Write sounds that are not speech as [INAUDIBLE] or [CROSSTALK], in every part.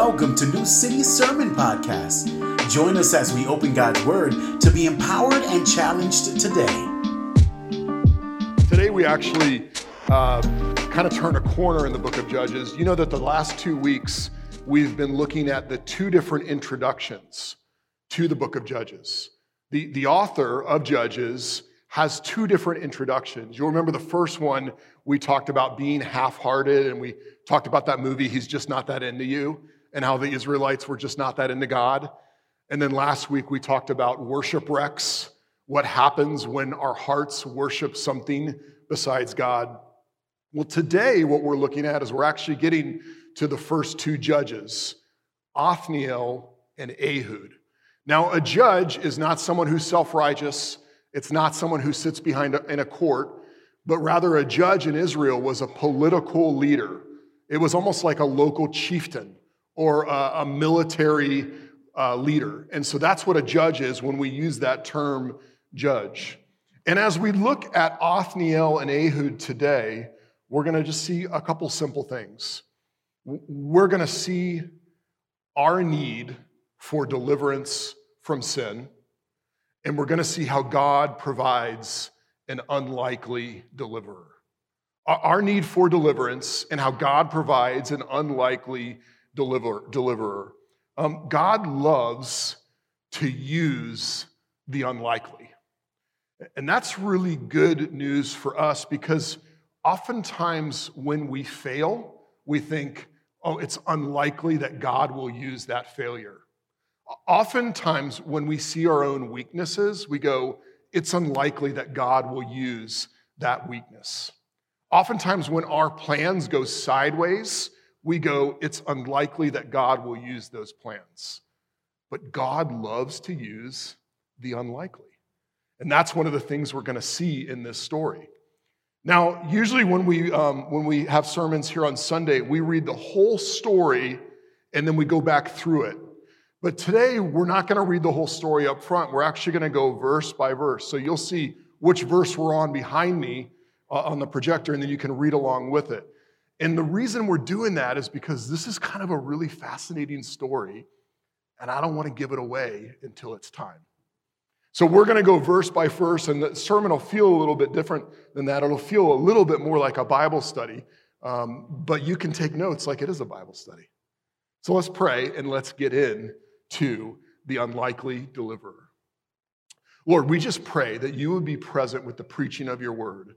Welcome to New City Sermon Podcast. Join us as we open God's Word to be empowered and challenged today. Today, we actually uh, kind of turn a corner in the book of Judges. You know that the last two weeks we've been looking at the two different introductions to the book of Judges. The, the author of Judges has two different introductions. You'll remember the first one, we talked about being half hearted, and we talked about that movie, He's Just Not That Into You, and how the Israelites were just not that into God. And then last week, we talked about worship wrecks, what happens when our hearts worship something besides God. Well, today, what we're looking at is we're actually getting to the first two judges, Othniel and Ehud. Now, a judge is not someone who's self righteous it's not someone who sits behind a, in a court, but rather a judge in Israel was a political leader. It was almost like a local chieftain or a, a military uh, leader. And so that's what a judge is when we use that term judge. And as we look at Othniel and Ehud today, we're going to just see a couple simple things. We're going to see our need for deliverance from sin. And we're going to see how God provides an unlikely deliverer. Our need for deliverance and how God provides an unlikely deliver, deliverer. Um, God loves to use the unlikely. And that's really good news for us because oftentimes when we fail, we think, oh, it's unlikely that God will use that failure. Oftentimes, when we see our own weaknesses, we go, it's unlikely that God will use that weakness. Oftentimes, when our plans go sideways, we go, it's unlikely that God will use those plans. But God loves to use the unlikely. And that's one of the things we're going to see in this story. Now, usually when we, um, when we have sermons here on Sunday, we read the whole story and then we go back through it. But today, we're not going to read the whole story up front. We're actually going to go verse by verse. So you'll see which verse we're on behind me uh, on the projector, and then you can read along with it. And the reason we're doing that is because this is kind of a really fascinating story, and I don't want to give it away until it's time. So we're going to go verse by verse, and the sermon will feel a little bit different than that. It'll feel a little bit more like a Bible study, um, but you can take notes like it is a Bible study. So let's pray and let's get in to the unlikely deliverer. Lord, we just pray that you would be present with the preaching of your word.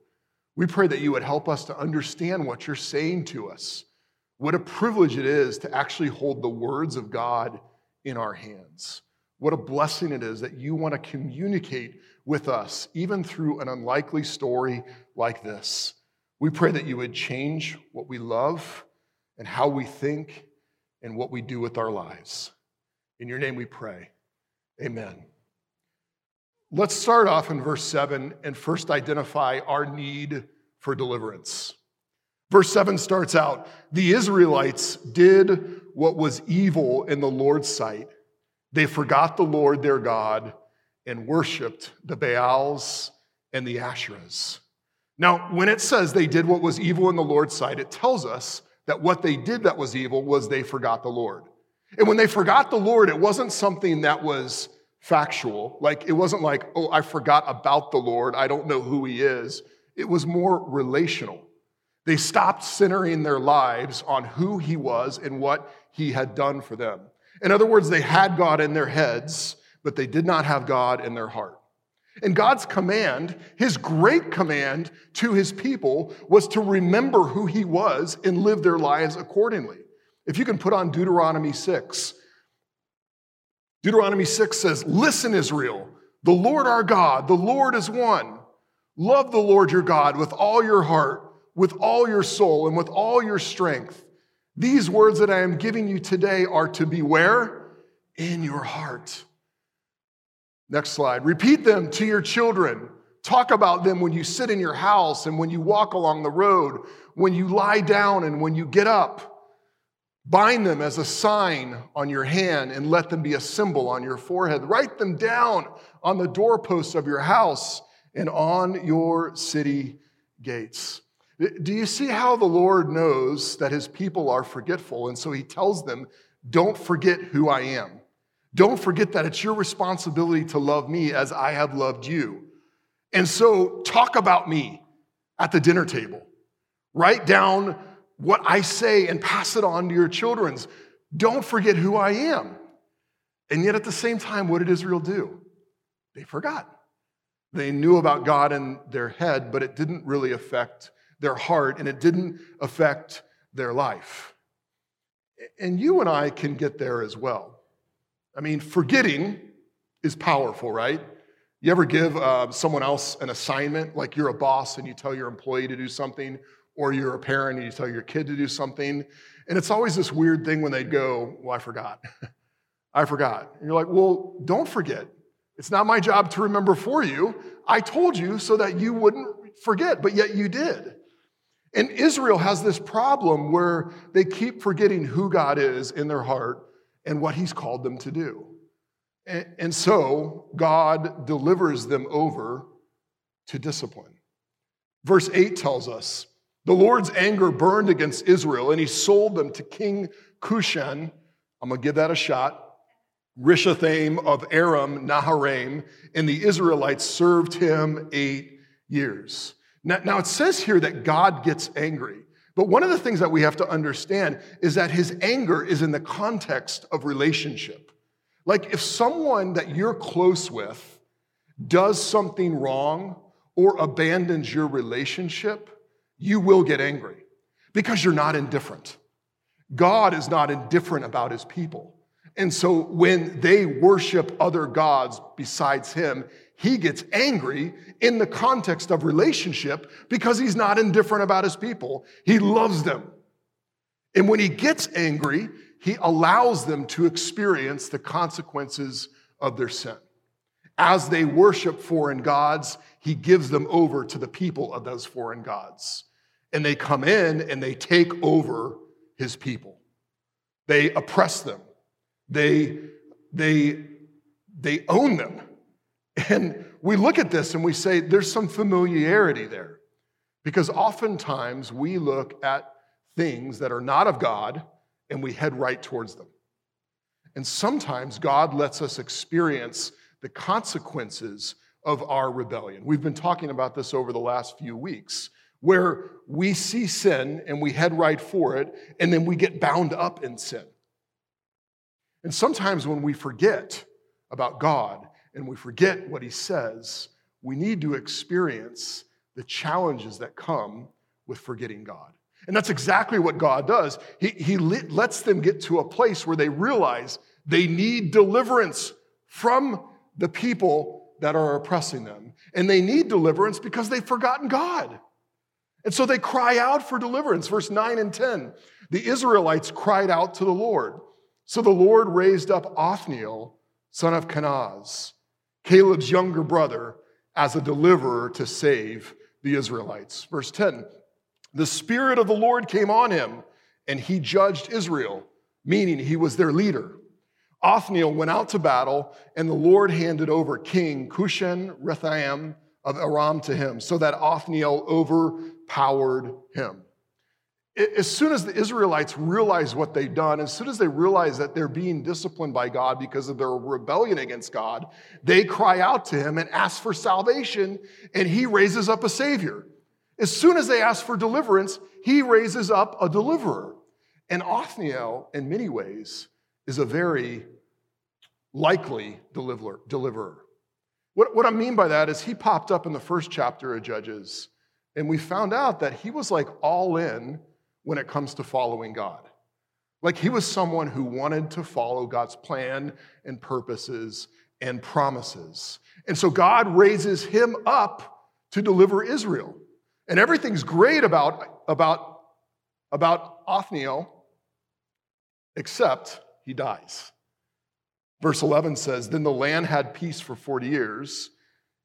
We pray that you would help us to understand what you're saying to us. What a privilege it is to actually hold the words of God in our hands. What a blessing it is that you want to communicate with us, even through an unlikely story like this. We pray that you would change what we love and how we think and what we do with our lives. In your name we pray. Amen. Let's start off in verse 7 and first identify our need for deliverance. Verse 7 starts out The Israelites did what was evil in the Lord's sight. They forgot the Lord their God and worshiped the Baals and the Asherahs. Now, when it says they did what was evil in the Lord's sight, it tells us that what they did that was evil was they forgot the Lord. And when they forgot the Lord, it wasn't something that was factual. Like, it wasn't like, oh, I forgot about the Lord. I don't know who he is. It was more relational. They stopped centering their lives on who he was and what he had done for them. In other words, they had God in their heads, but they did not have God in their heart. And God's command, his great command to his people, was to remember who he was and live their lives accordingly. If you can put on Deuteronomy 6, Deuteronomy 6 says, Listen, Israel, the Lord our God, the Lord is one. Love the Lord your God with all your heart, with all your soul, and with all your strength. These words that I am giving you today are to be where? In your heart. Next slide. Repeat them to your children. Talk about them when you sit in your house and when you walk along the road, when you lie down and when you get up. Bind them as a sign on your hand and let them be a symbol on your forehead. Write them down on the doorposts of your house and on your city gates. Do you see how the Lord knows that his people are forgetful? And so he tells them don't forget who I am. Don't forget that it's your responsibility to love me as I have loved you. And so talk about me at the dinner table. Write down what I say and pass it on to your children's. Don't forget who I am. And yet at the same time, what did Israel do? They forgot. They knew about God in their head, but it didn't really affect their heart and it didn't affect their life. And you and I can get there as well. I mean, forgetting is powerful, right? You ever give uh, someone else an assignment, like you're a boss and you tell your employee to do something, or you're a parent and you tell your kid to do something, and it's always this weird thing when they go, Well, I forgot. [LAUGHS] I forgot. And you're like, Well, don't forget. It's not my job to remember for you. I told you so that you wouldn't forget, but yet you did. And Israel has this problem where they keep forgetting who God is in their heart and what He's called them to do. And so God delivers them over to discipline. Verse 8 tells us the Lord's anger burned against Israel, and he sold them to King Cushan. I'm going to give that a shot. Rishathaim of Aram Naharaim, and the Israelites served him eight years. Now, now, it says here that God gets angry. But one of the things that we have to understand is that his anger is in the context of relationship. Like if someone that you're close with does something wrong or abandons your relationship, you will get angry because you're not indifferent. God is not indifferent about his people. And so when they worship other gods besides him, he gets angry in the context of relationship because he's not indifferent about his people. He loves them. And when he gets angry, he allows them to experience the consequences of their sin. As they worship foreign gods, he gives them over to the people of those foreign gods. And they come in and they take over his people. They oppress them. They, they, they own them. And we look at this and we say there's some familiarity there. Because oftentimes we look at things that are not of God and we head right towards them. And sometimes God lets us experience the consequences of our rebellion. We've been talking about this over the last few weeks, where we see sin and we head right for it, and then we get bound up in sin. And sometimes when we forget about God and we forget what He says, we need to experience the challenges that come with forgetting God. And that's exactly what God does. He, he lets them get to a place where they realize they need deliverance from the people that are oppressing them. And they need deliverance because they've forgotten God. And so they cry out for deliverance. Verse 9 and 10. The Israelites cried out to the Lord. So the Lord raised up Othniel, son of Kenaz, Caleb's younger brother, as a deliverer to save the Israelites. Verse 10 The Spirit of the Lord came on him, and he judged Israel, meaning he was their leader. Othniel went out to battle, and the Lord handed over King Cushan Rishathaim of Aram to him, so that Othniel overpowered him as soon as the Israelites realize what they've done, as soon as they realize that they're being disciplined by God because of their rebellion against God, they cry out to him and ask for salvation, and he raises up a savior. As soon as they ask for deliverance, he raises up a deliverer. And Othniel, in many ways, is a very likely deliverer. deliverer. What, what I mean by that is he popped up in the first chapter of Judges, and we found out that he was like all in when it comes to following God. Like he was someone who wanted to follow God's plan and purposes and promises. And so God raises him up to deliver Israel. And everything's great about, about, about Othniel, except he dies. Verse 11 says Then the land had peace for 40 years,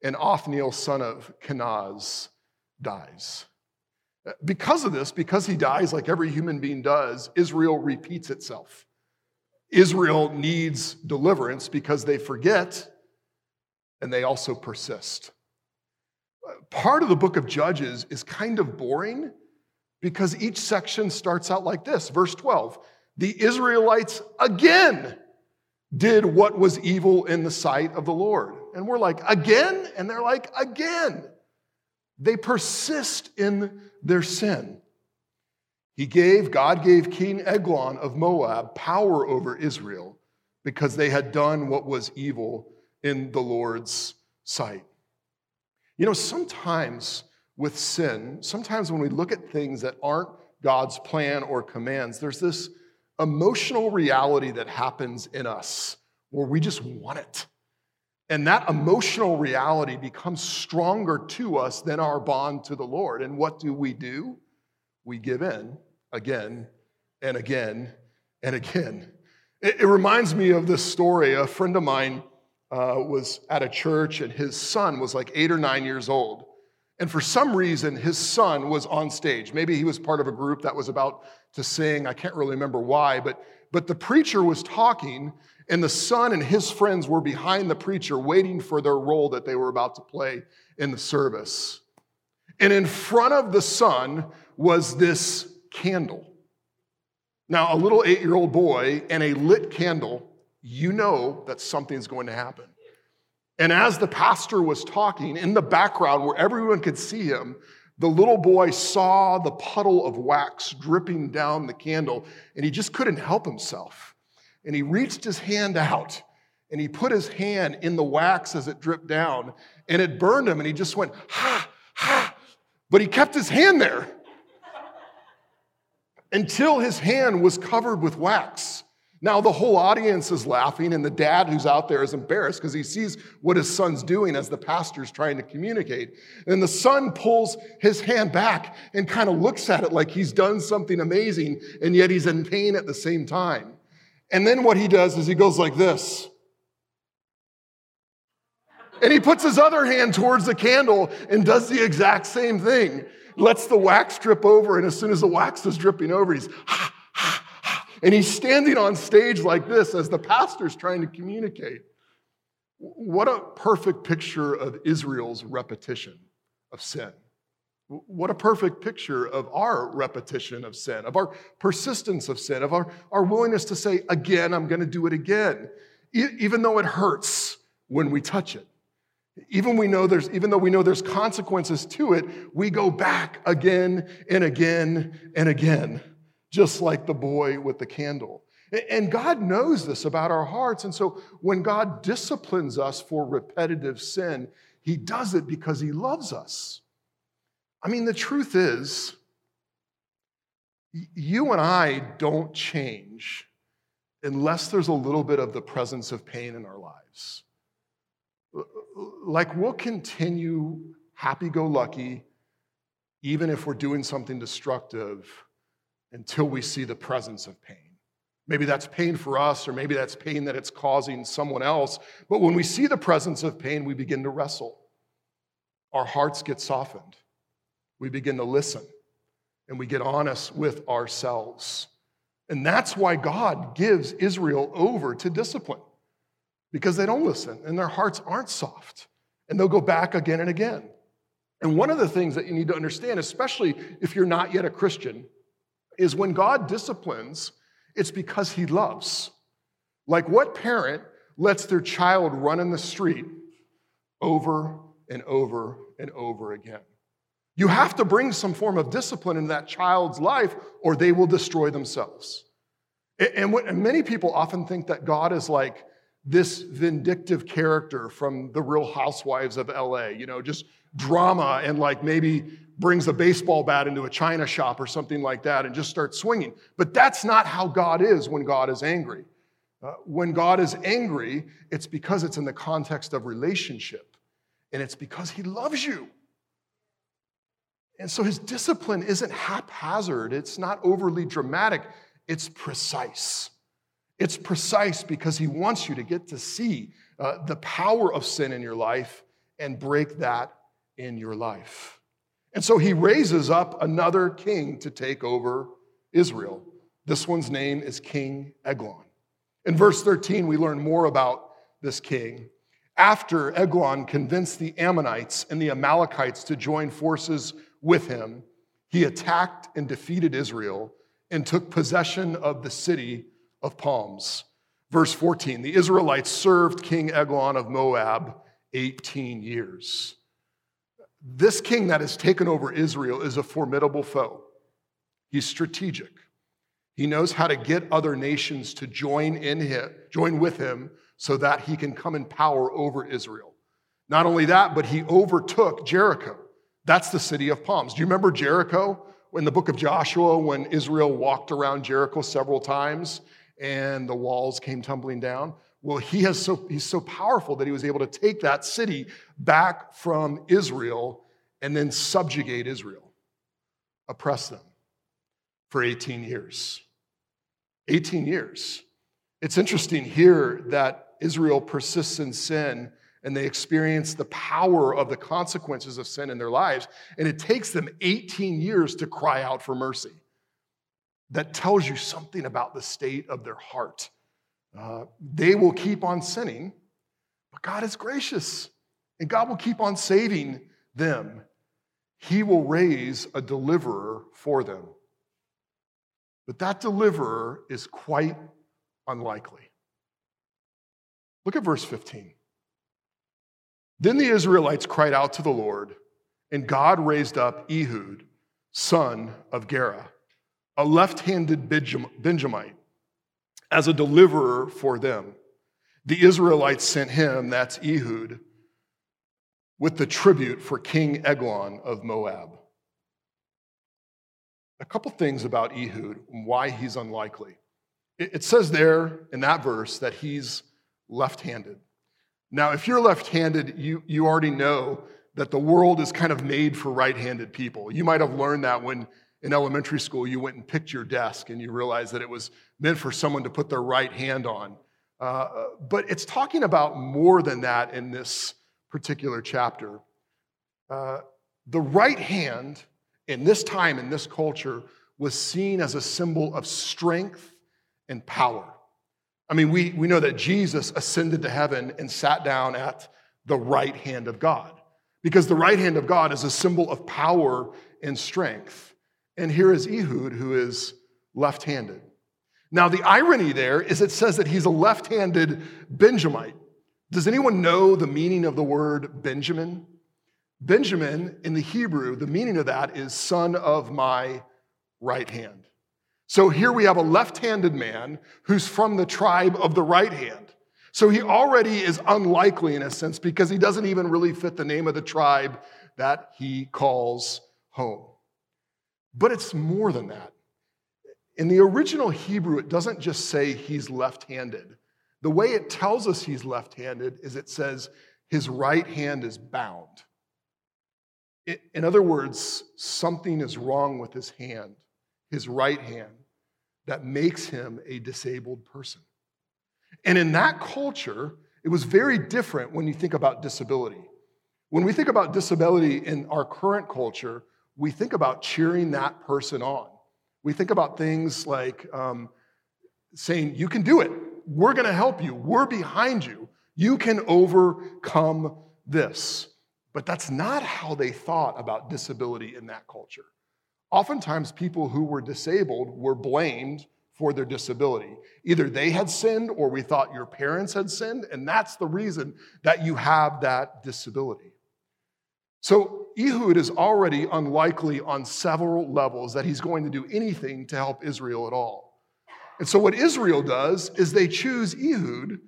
and Othniel, son of Kenaz, dies. Uh, because of this, because he dies like every human being does, Israel repeats itself. Israel needs deliverance because they forget and they also persist. Uh, part of the book of Judges is kind of boring because each section starts out like this. Verse 12 the Israelites again did what was evil in the sight of the Lord. And we're like, again? And they're like, again. They persist in their sin. He gave, God gave King Eglon of Moab power over Israel because they had done what was evil in the Lord's sight. You know, sometimes with sin, sometimes when we look at things that aren't God's plan or commands, there's this emotional reality that happens in us where we just want it. And that emotional reality becomes stronger to us than our bond to the Lord. And what do we do? We give in again and again and again. It, it reminds me of this story. A friend of mine uh, was at a church, and his son was like eight or nine years old. And for some reason, his son was on stage. Maybe he was part of a group that was about to sing. I can't really remember why, but, but the preacher was talking, and the son and his friends were behind the preacher waiting for their role that they were about to play in the service. And in front of the son was this candle. Now, a little eight year old boy and a lit candle, you know that something's going to happen. And as the pastor was talking in the background where everyone could see him, the little boy saw the puddle of wax dripping down the candle, and he just couldn't help himself. And he reached his hand out and he put his hand in the wax as it dripped down, and it burned him, and he just went, ha, ha. But he kept his hand there until his hand was covered with wax. Now, the whole audience is laughing, and the dad who's out there is embarrassed because he sees what his son's doing as the pastor's trying to communicate. And the son pulls his hand back and kind of looks at it like he's done something amazing, and yet he's in pain at the same time. And then what he does is he goes like this. And he puts his other hand towards the candle and does the exact same thing. Lets the wax drip over, and as soon as the wax is dripping over, he's ha, and he's standing on stage like this as the pastor's trying to communicate. What a perfect picture of Israel's repetition of sin. What a perfect picture of our repetition of sin, of our persistence of sin, of our, our willingness to say, again, I'm going to do it again, e- even though it hurts when we touch it. Even, we know there's, even though we know there's consequences to it, we go back again and again and again just like the boy with the candle. And God knows this about our hearts. And so when God disciplines us for repetitive sin, he does it because he loves us. I mean, the truth is, you and I don't change unless there's a little bit of the presence of pain in our lives. Like we'll continue happy go lucky, even if we're doing something destructive until we see the presence of pain. Maybe that's pain for us, or maybe that's pain that it's causing someone else. But when we see the presence of pain, we begin to wrestle. Our hearts get softened. We begin to listen, and we get honest with ourselves. And that's why God gives Israel over to discipline, because they don't listen, and their hearts aren't soft, and they'll go back again and again. And one of the things that you need to understand, especially if you're not yet a Christian, is when God disciplines, it's because he loves. Like what parent lets their child run in the street over and over and over again? You have to bring some form of discipline in that child's life or they will destroy themselves. And, what, and many people often think that God is like this vindictive character from the real housewives of LA, you know, just drama and like maybe brings a baseball bat into a china shop or something like that and just starts swinging. But that's not how God is when God is angry. Uh, when God is angry, it's because it's in the context of relationship and it's because he loves you. And so his discipline isn't haphazard, it's not overly dramatic, it's precise. It's precise because he wants you to get to see uh, the power of sin in your life and break that in your life. And so he raises up another king to take over Israel. This one's name is King Eglon. In verse 13, we learn more about this king. After Eglon convinced the Ammonites and the Amalekites to join forces with him, he attacked and defeated Israel and took possession of the city of palms. Verse 14 the Israelites served King Eglon of Moab 18 years. This king that has taken over Israel is a formidable foe. He's strategic. He knows how to get other nations to join in him, join with him so that he can come in power over Israel. Not only that, but he overtook Jericho. That's the city of palms. Do you remember Jericho in the book of Joshua when Israel walked around Jericho several times and the walls came tumbling down? Well, he has so, he's so powerful that he was able to take that city back from Israel and then subjugate Israel, oppress them for 18 years. 18 years. It's interesting here that Israel persists in sin and they experience the power of the consequences of sin in their lives. And it takes them 18 years to cry out for mercy. That tells you something about the state of their heart. Uh, they will keep on sinning, but God is gracious and God will keep on saving them. He will raise a deliverer for them. But that deliverer is quite unlikely. Look at verse 15. Then the Israelites cried out to the Lord, and God raised up Ehud, son of Gera, a left handed Benjamite, as a deliverer for them. The Israelites sent him, that's Ehud, with the tribute for King Eglon of Moab. A couple things about Ehud and why he's unlikely. It says there in that verse that he's left handed. Now, if you're left handed, you, you already know that the world is kind of made for right handed people. You might have learned that when in elementary school you went and picked your desk and you realized that it was meant for someone to put their right hand on. Uh, but it's talking about more than that in this particular chapter. Uh, the right hand in this time, in this culture, was seen as a symbol of strength and power. I mean, we, we know that Jesus ascended to heaven and sat down at the right hand of God because the right hand of God is a symbol of power and strength. And here is Ehud, who is left handed. Now, the irony there is it says that he's a left handed Benjamite. Does anyone know the meaning of the word Benjamin? Benjamin in the Hebrew, the meaning of that is son of my right hand. So here we have a left handed man who's from the tribe of the right hand. So he already is unlikely in a sense because he doesn't even really fit the name of the tribe that he calls home. But it's more than that. In the original Hebrew, it doesn't just say he's left handed. The way it tells us he's left handed is it says his right hand is bound. In other words, something is wrong with his hand his right hand, that makes him a disabled person. And in that culture, it was very different when you think about disability. When we think about disability in our current culture, we think about cheering that person on. We think about things like um, saying, You can do it. We're going to help you. We're behind you. You can overcome this. But that's not how they thought about disability in that culture. Oftentimes, people who were disabled were blamed for their disability. Either they had sinned or we thought your parents had sinned, and that's the reason that you have that disability. So, Ehud is already unlikely on several levels that he's going to do anything to help Israel at all. And so, what Israel does is they choose Ehud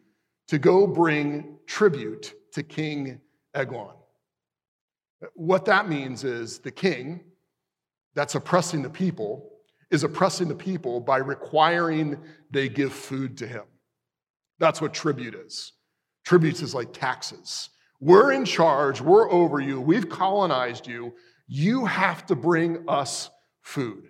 to go bring tribute to King Eglon. What that means is the king, that's oppressing the people is oppressing the people by requiring they give food to him. That's what tribute is. Tribute is like taxes. We're in charge, we're over you, we've colonized you. You have to bring us food.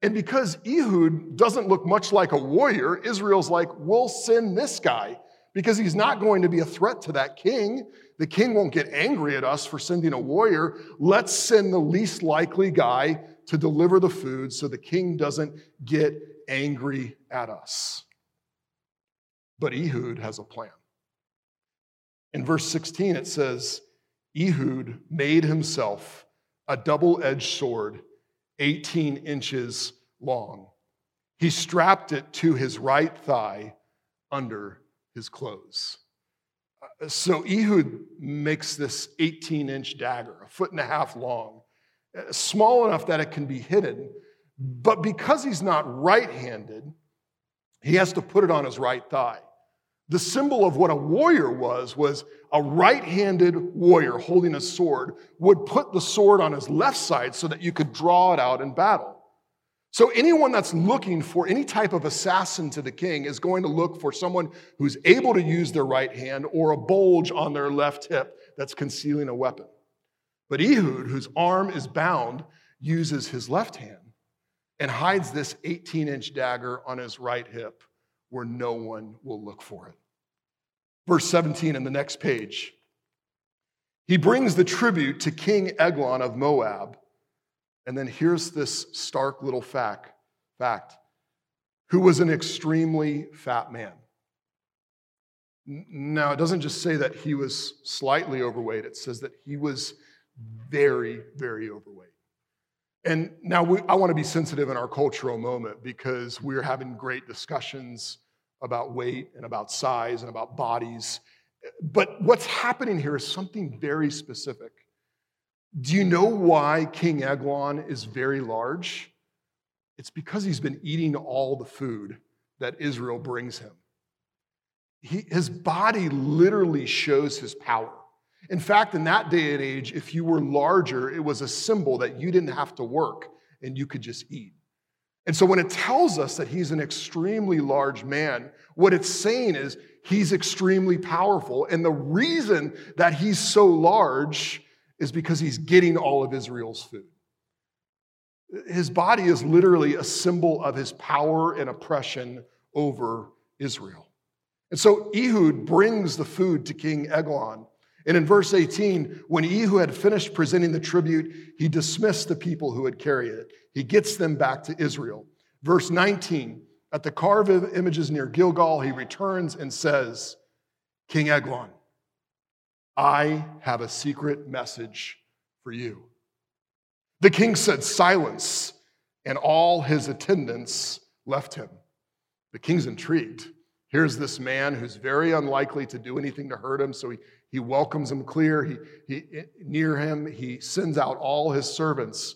And because Ehud doesn't look much like a warrior, Israel's like, we'll send this guy because he's not going to be a threat to that king. The king won't get angry at us for sending a warrior. Let's send the least likely guy to deliver the food so the king doesn't get angry at us. But Ehud has a plan. In verse 16, it says, Ehud made himself a double edged sword, 18 inches long. he strapped it to his right thigh under his clothes. So Ehud makes this 18 inch dagger, a foot and a half long, uh, small enough that it can be hidden. But because he's not right handed, he has to put it on his right thigh. The symbol of what a warrior was was a right-handed warrior holding a sword would put the sword on his left side so that you could draw it out in battle. So anyone that's looking for any type of assassin to the king is going to look for someone who's able to use their right hand or a bulge on their left hip that's concealing a weapon. But Ehud, whose arm is bound, uses his left hand and hides this 18 inch dagger on his right hip where no one will look for it. Verse 17 in the next page. He brings the tribute to King Eglon of Moab. And then here's this stark little fact, fact who was an extremely fat man. Now, it doesn't just say that he was slightly overweight, it says that he was very, very overweight. And now we, I want to be sensitive in our cultural moment because we're having great discussions about weight and about size and about bodies. But what's happening here is something very specific. Do you know why King Eglon is very large? It's because he's been eating all the food that Israel brings him. He, his body literally shows his power. In fact, in that day and age, if you were larger, it was a symbol that you didn't have to work and you could just eat. And so when it tells us that he's an extremely large man, what it's saying is he's extremely powerful. And the reason that he's so large is because he's getting all of Israel's food. His body is literally a symbol of his power and oppression over Israel. And so Ehud brings the food to King Eglon. And in verse 18, when Ehud had finished presenting the tribute, he dismissed the people who had carried it. He gets them back to Israel. Verse 19, at the carved images near Gilgal, he returns and says, King Eglon, I have a secret message for you. The king said, Silence, and all his attendants left him. The king's intrigued. Here's this man who's very unlikely to do anything to hurt him, so he, he welcomes him clear. He, he, eh, near him, he sends out all his servants.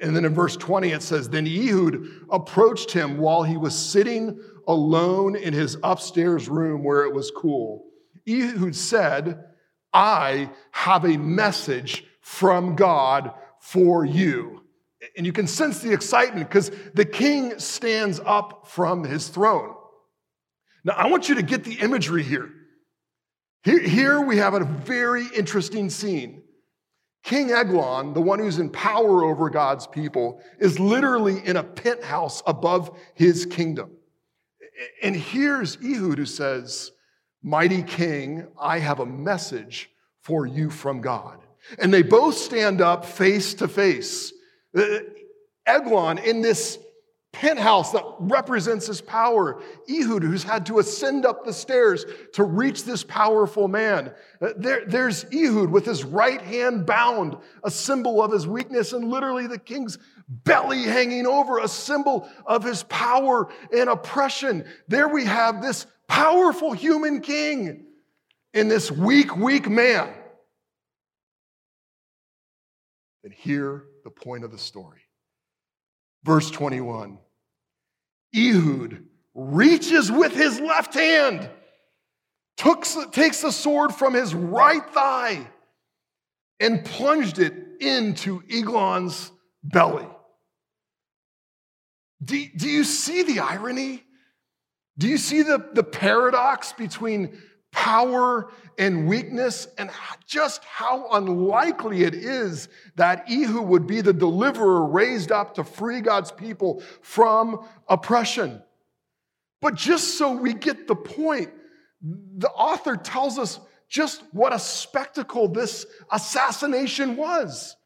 And then in verse 20, it says, Then Ehud approached him while he was sitting alone in his upstairs room where it was cool. Ehud said, I have a message from God for you. And you can sense the excitement because the king stands up from his throne. Now, I want you to get the imagery here. Here, here we have a very interesting scene. King Eglon, the one who's in power over God's people, is literally in a penthouse above his kingdom. And here's Ehud who says, Mighty king, I have a message for you from God. And they both stand up face to face. Uh, Eglon, in this penthouse that represents his power. Ehud, who's had to ascend up the stairs to reach this powerful man. Uh, there, there's Ehud with his right hand bound, a symbol of his weakness, and literally the king's belly hanging over, a symbol of his power and oppression. There we have this powerful human king in this weak, weak man. And here, the point of the story. Verse 21 Ehud reaches with his left hand, took, takes the sword from his right thigh, and plunged it into Eglon's belly. Do, do you see the irony? Do you see the, the paradox between power and weakness, and just how unlikely it is that Ehud would be the deliverer raised up to free God's people from oppression. But just so we get the point, the author tells us just what a spectacle this assassination was.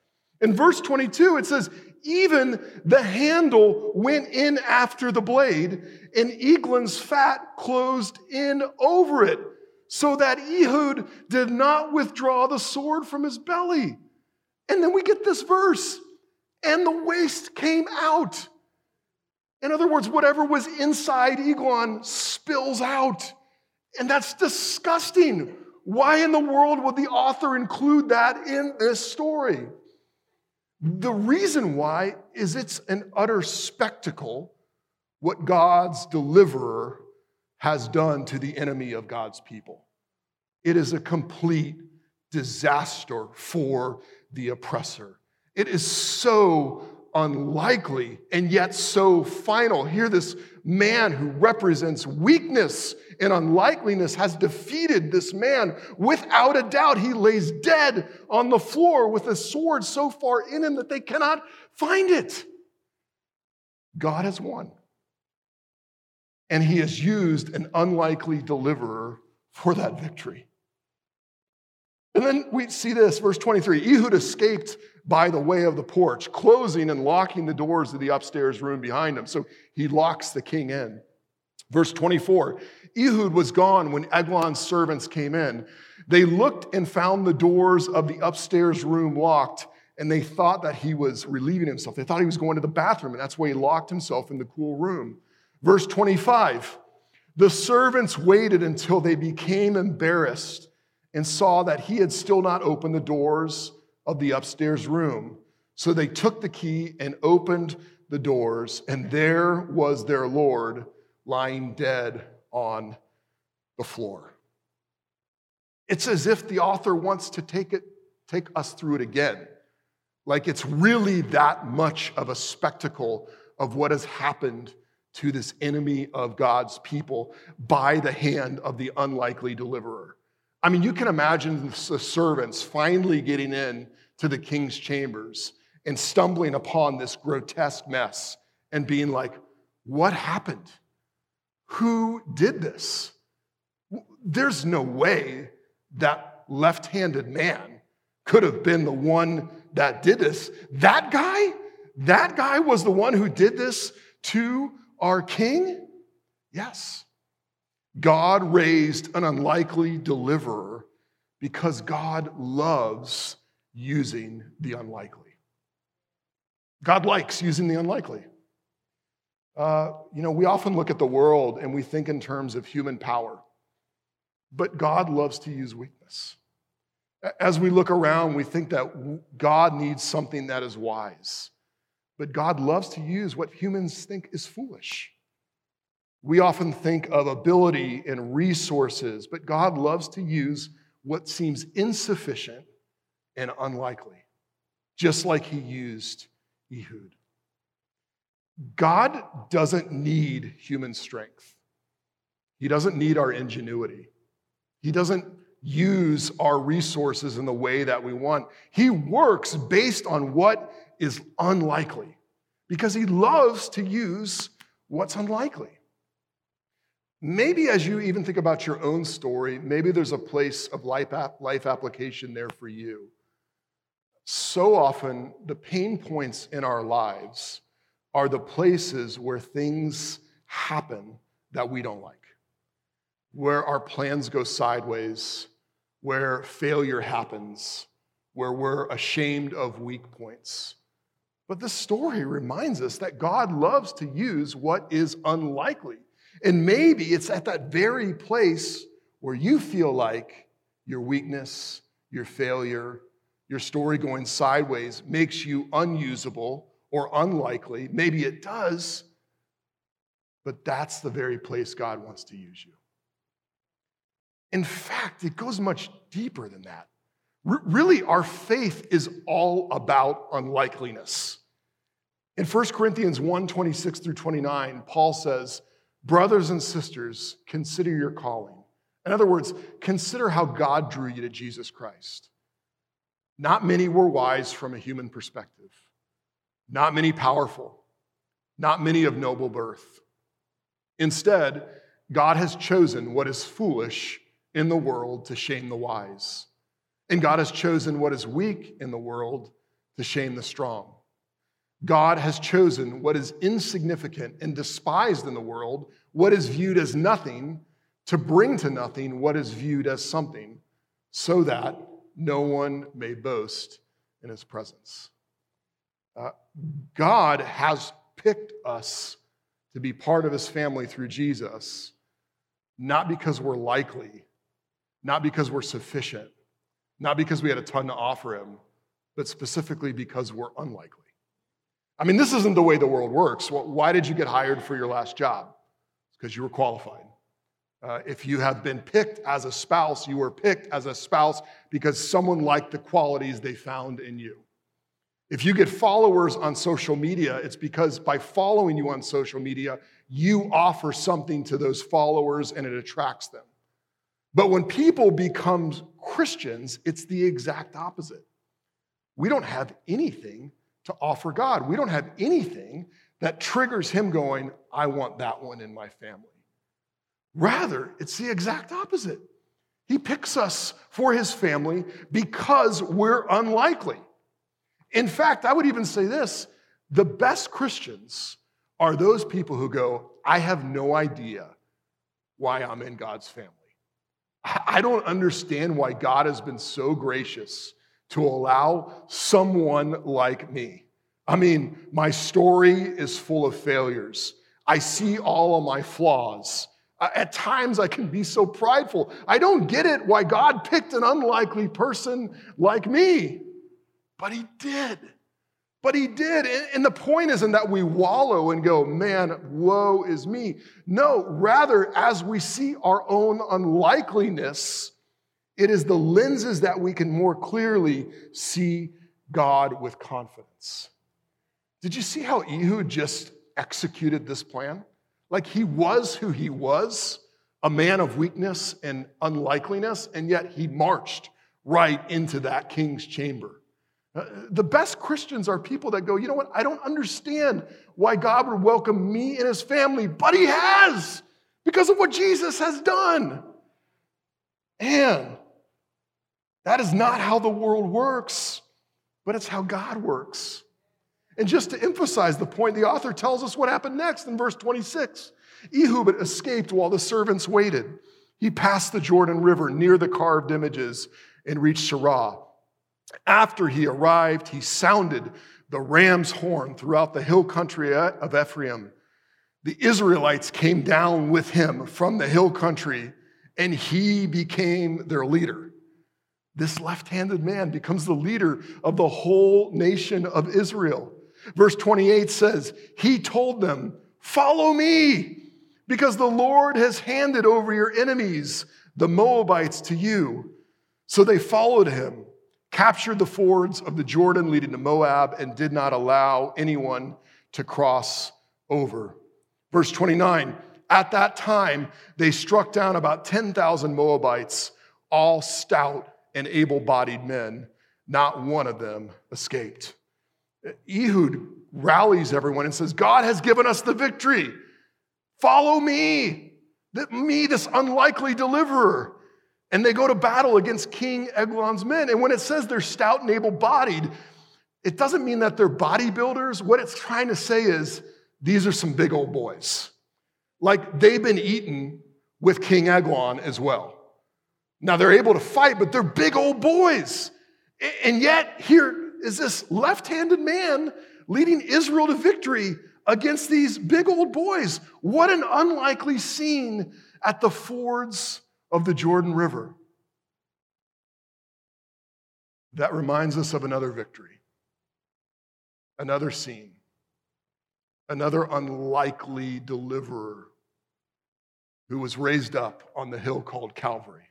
In verse 22, it says, even the handle went in after the blade, and Eglon's fat closed in over it so that Ehud did not withdraw the sword from his belly. And then we get this verse, and the waste came out. In other words, whatever was inside Eglon spills out. And that's disgusting. Why in the world would the author include that in this story? The reason why is it's an utter spectacle what God's deliverer has done to the enemy of God's people. It is a complete disaster for the oppressor. It is so unlikely and yet so final. Here, this man who represents weakness and unlikeliness has defeated this man. Without a doubt, he lays dead on the floor with a sword so far in him that they cannot find it. God has won. And he has used an unlikely deliverer for that victory. And then we see this, verse 23 Ehud escaped by the way of the porch, closing and locking the doors of the upstairs room behind him. So he locks the king in. Verse 24 Ehud was gone when Eglon's servants came in. They looked and found the doors of the upstairs room locked, and they thought that he was relieving himself. They thought he was going to the bathroom, and that's why he locked himself in the cool room. Verse 25 The servants waited until they became embarrassed and saw that he had still not opened the doors of the upstairs room. So they took the key and opened the doors, and there was their Lord lying dead on the floor. It's as if the author wants to take it, take us through it again. Like it's really that much of a spectacle of what has happened to this enemy of God's people by the hand of the unlikely deliverer. I mean, you can imagine the servants finally getting in to the king's chambers and stumbling upon this grotesque mess and being like, What happened? Who did this? There's no way that left handed man could have been the one that did this. That guy, that guy was the one who did this to our king? Yes. God raised an unlikely deliverer because God loves using the unlikely. God likes using the unlikely. Uh, you know, we often look at the world and we think in terms of human power, but God loves to use weakness. As we look around, we think that God needs something that is wise, but God loves to use what humans think is foolish. We often think of ability and resources, but God loves to use what seems insufficient and unlikely, just like he used Ehud. God doesn't need human strength. He doesn't need our ingenuity. He doesn't use our resources in the way that we want. He works based on what is unlikely because he loves to use what's unlikely. Maybe as you even think about your own story, maybe there's a place of life, life application there for you so often the pain points in our lives are the places where things happen that we don't like, where our plans go sideways, where failure happens, where we're ashamed of weak points. But this story reminds us that God loves to use what is unlikely. And maybe it's at that very place where you feel like your weakness, your failure, your story going sideways makes you unusable or unlikely. Maybe it does, but that's the very place God wants to use you. In fact, it goes much deeper than that. R- really, our faith is all about unlikeliness. In 1 Corinthians 1 26 through 29, Paul says, Brothers and sisters, consider your calling. In other words, consider how God drew you to Jesus Christ. Not many were wise from a human perspective, not many powerful, not many of noble birth. Instead, God has chosen what is foolish in the world to shame the wise. And God has chosen what is weak in the world to shame the strong. God has chosen what is insignificant and despised in the world, what is viewed as nothing, to bring to nothing what is viewed as something, so that no one may boast in his presence. Uh, God has picked us to be part of his family through Jesus, not because we're likely, not because we're sufficient, not because we had a ton to offer him, but specifically because we're unlikely. I mean, this isn't the way the world works. Why did you get hired for your last job? Because you were qualified. Uh, if you have been picked as a spouse, you were picked as a spouse because someone liked the qualities they found in you. If you get followers on social media, it's because by following you on social media, you offer something to those followers and it attracts them. But when people become Christians, it's the exact opposite. We don't have anything to offer God. We don't have anything that triggers him going, I want that one in my family. Rather, it's the exact opposite. He picks us for his family because we're unlikely. In fact, I would even say this the best Christians are those people who go, I have no idea why I'm in God's family. I don't understand why God has been so gracious to allow someone like me. I mean, my story is full of failures. I see all of my flaws. Uh, at times, I can be so prideful. I don't get it why God picked an unlikely person like me. But he did. But he did. And the point isn't that we wallow and go, man, woe is me. No, rather, as we see our own unlikeliness, it is the lenses that we can more clearly see God with confidence. Did you see how Ehud just executed this plan? Like he was who he was, a man of weakness and unlikeliness, and yet he marched right into that king's chamber. Uh, the best Christians are people that go, you know what? I don't understand why God would welcome me and his family, but he has because of what Jesus has done. And that is not how the world works, but it's how God works. And just to emphasize the point, the author tells us what happened next in verse 26. Ehud escaped while the servants waited. He passed the Jordan River near the carved images and reached Sharah. After he arrived, he sounded the ram's horn throughout the hill country of Ephraim. The Israelites came down with him from the hill country, and he became their leader. This left handed man becomes the leader of the whole nation of Israel. Verse 28 says, He told them, Follow me, because the Lord has handed over your enemies, the Moabites, to you. So they followed him captured the fords of the Jordan leading to Moab, and did not allow anyone to cross over. Verse 29 At that time, they struck down about 10,000 Moabites, all stout and able bodied men. Not one of them escaped. Ehud rallies everyone and says, God has given us the victory. Follow me, that me, this unlikely deliverer and they go to battle against King Eglon's men. And when it says they're stout and able bodied, it doesn't mean that they're bodybuilders. What it's trying to say is these are some big old boys. Like they've been eaten with King Eglon as well. Now they're able to fight, but they're big old boys. And yet, here is this left handed man leading Israel to victory against these big old boys. What an unlikely scene at the fords of the Jordan River. That reminds us of another victory, another scene, another unlikely deliverer who was raised up on the hill called Calvary.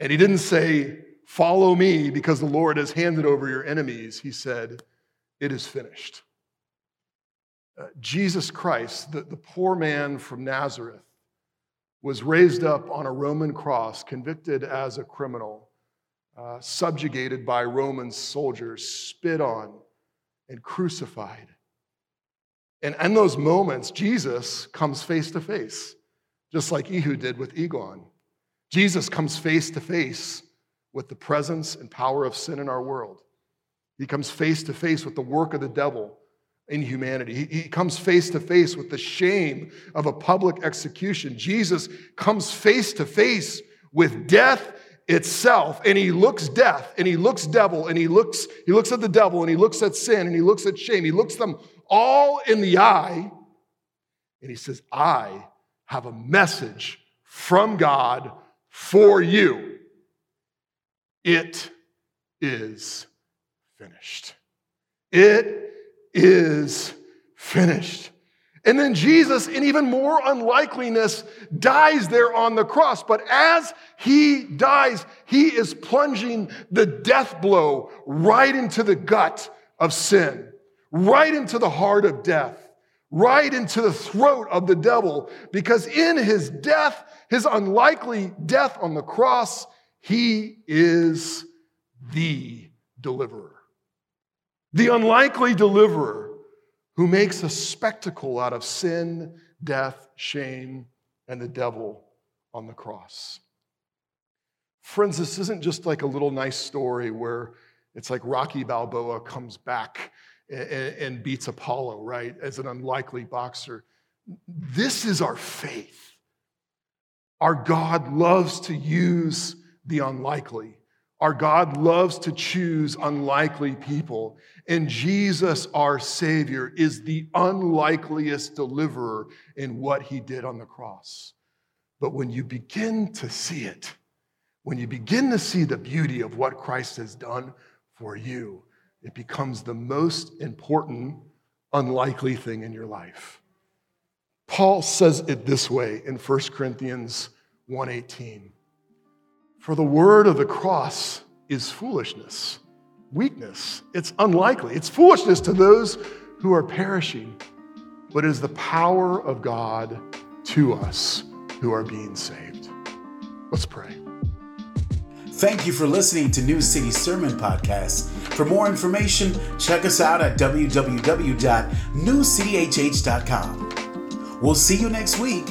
And he didn't say, Follow me because the Lord has handed over your enemies. He said, It is finished. Uh, Jesus Christ, the, the poor man from Nazareth, was raised up on a Roman cross, convicted as a criminal, uh, subjugated by Roman soldiers, spit on, and crucified. And in those moments, Jesus comes face to face, just like Ehud did with Eglon. Jesus comes face to face with the presence and power of sin in our world. He comes face to face with the work of the devil in humanity. He, he comes face to face with the shame of a public execution. Jesus comes face to face with death itself and he looks death and he looks devil and he looks he looks at the devil and he looks at sin and he looks at shame he looks them all in the eye And he says, I have a message from God for you. It is finished. It is finished. And then Jesus, in even more unlikeliness, dies there on the cross. But as he dies, he is plunging the death blow right into the gut of sin, right into the heart of death, right into the throat of the devil. Because in his death, his unlikely death on the cross, he is the deliverer. The unlikely deliverer who makes a spectacle out of sin, death, shame, and the devil on the cross. Friends, this isn't just like a little nice story where it's like Rocky Balboa comes back and, beats Apollo, right, as an unlikely boxer. This is our faith. Our God loves to use the unlikely. Our God loves to choose unlikely people. And Jesus, our Savior, is the unlikeliest deliverer in what he did on the cross. But when you begin to see it, when you begin to see the beauty of what Christ has done for you, it becomes the most important unlikely thing in your life. Paul says it this way in 1 Corinthians 1:18. For the word of the cross is foolishness, weakness. It's unlikely. It's foolishness to those who are perishing, but it is the power of God to us who are being saved. Let's pray. Thank you for listening to New City Sermon Podcast. For more information, check us out at www.newcityhh.com. We'll see you next week